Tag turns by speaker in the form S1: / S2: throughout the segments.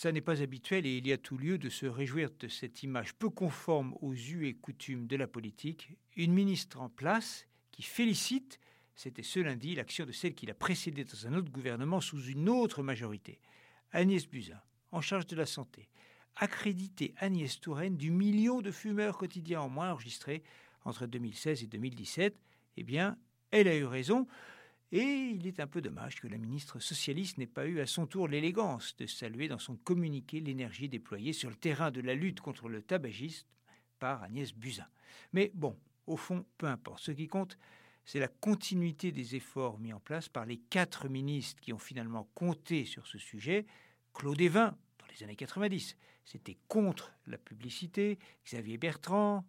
S1: ça n'est pas habituel et il y a tout lieu de se réjouir de cette image peu conforme aux us et coutumes de la politique. Une ministre en place qui félicite, c'était ce lundi, l'action de celle qui l'a précédée dans un autre gouvernement sous une autre majorité. Agnès Buzyn, en charge de la santé, a crédité Agnès Touraine du million de fumeurs quotidiens en moins enregistrés entre 2016 et 2017. Eh bien, elle a eu raison. Et il est un peu dommage que la ministre socialiste n'ait pas eu à son tour l'élégance de saluer dans son communiqué l'énergie déployée sur le terrain de la lutte contre le tabagisme par Agnès Buzyn. Mais bon, au fond, peu importe. Ce qui compte, c'est la continuité des efforts mis en place par les quatre ministres qui ont finalement compté sur ce sujet. Claude Evin, dans les années 90, c'était contre la publicité. Xavier Bertrand,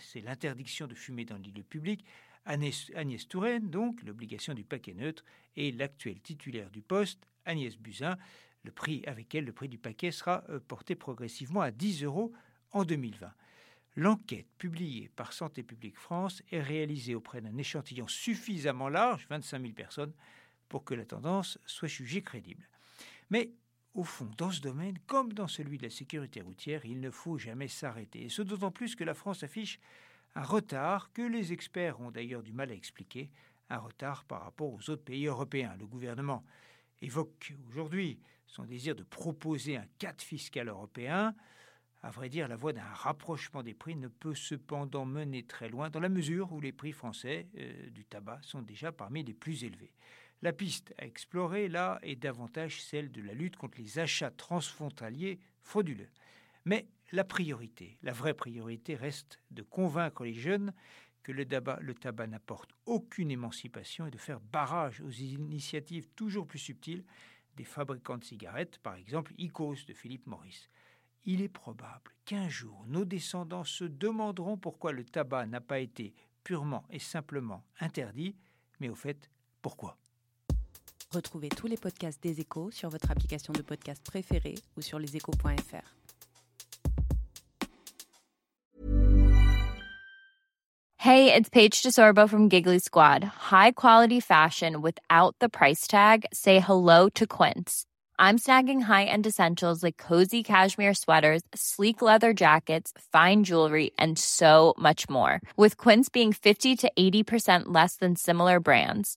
S1: c'est l'interdiction de fumer dans l'île public. Agnès, Touraine, donc, l'obligation du paquet neutre, et l'actuel titulaire du poste, Agnès Buzyn, le prix avec elle, le prix du paquet sera euh, porté progressivement à 10 euros en 2020. L'enquête publiée par Santé publique France est réalisée auprès d'un échantillon suffisamment large, 25 000 personnes, pour que la tendance soit jugée crédible. Mais au fond, dans ce domaine, comme dans celui de la sécurité routière, il ne faut jamais s'arrêter. Et ce d'autant plus que la France affiche un retard que les experts ont d'ailleurs du mal à expliquer, un retard par rapport aux autres pays européens. Le gouvernement évoque aujourd'hui son désir de proposer un cadre fiscal européen. À vrai dire, la voie d'un rapprochement des prix ne peut cependant mener très loin dans la mesure où les prix français euh, du tabac sont déjà parmi les plus élevés. La piste à explorer là est davantage celle de la lutte contre les achats transfrontaliers frauduleux. Mais la priorité, la vraie priorité reste de convaincre les jeunes que le tabac, n'apporte aucune émancipation et de faire barrage aux initiatives toujours plus subtiles des fabricants de cigarettes, par exemple Icos de Philippe Maurice. Il est probable qu'un jour nos descendants se demanderont pourquoi le tabac n'a pas été purement et simplement interdit, mais au fait, pourquoi?
S2: Retrouvez tous les podcasts des échos sur votre application de podcast préférée ou sur leséchos.fr.
S3: Hey, it's Paige DeSorbo from Giggly Squad. High quality fashion without the price tag. Say hello to Quince. I'm snagging high-end essentials like cozy cashmere sweaters, sleek leather jackets, fine jewelry, and so much more. With Quince being 50 to 80% less than similar brands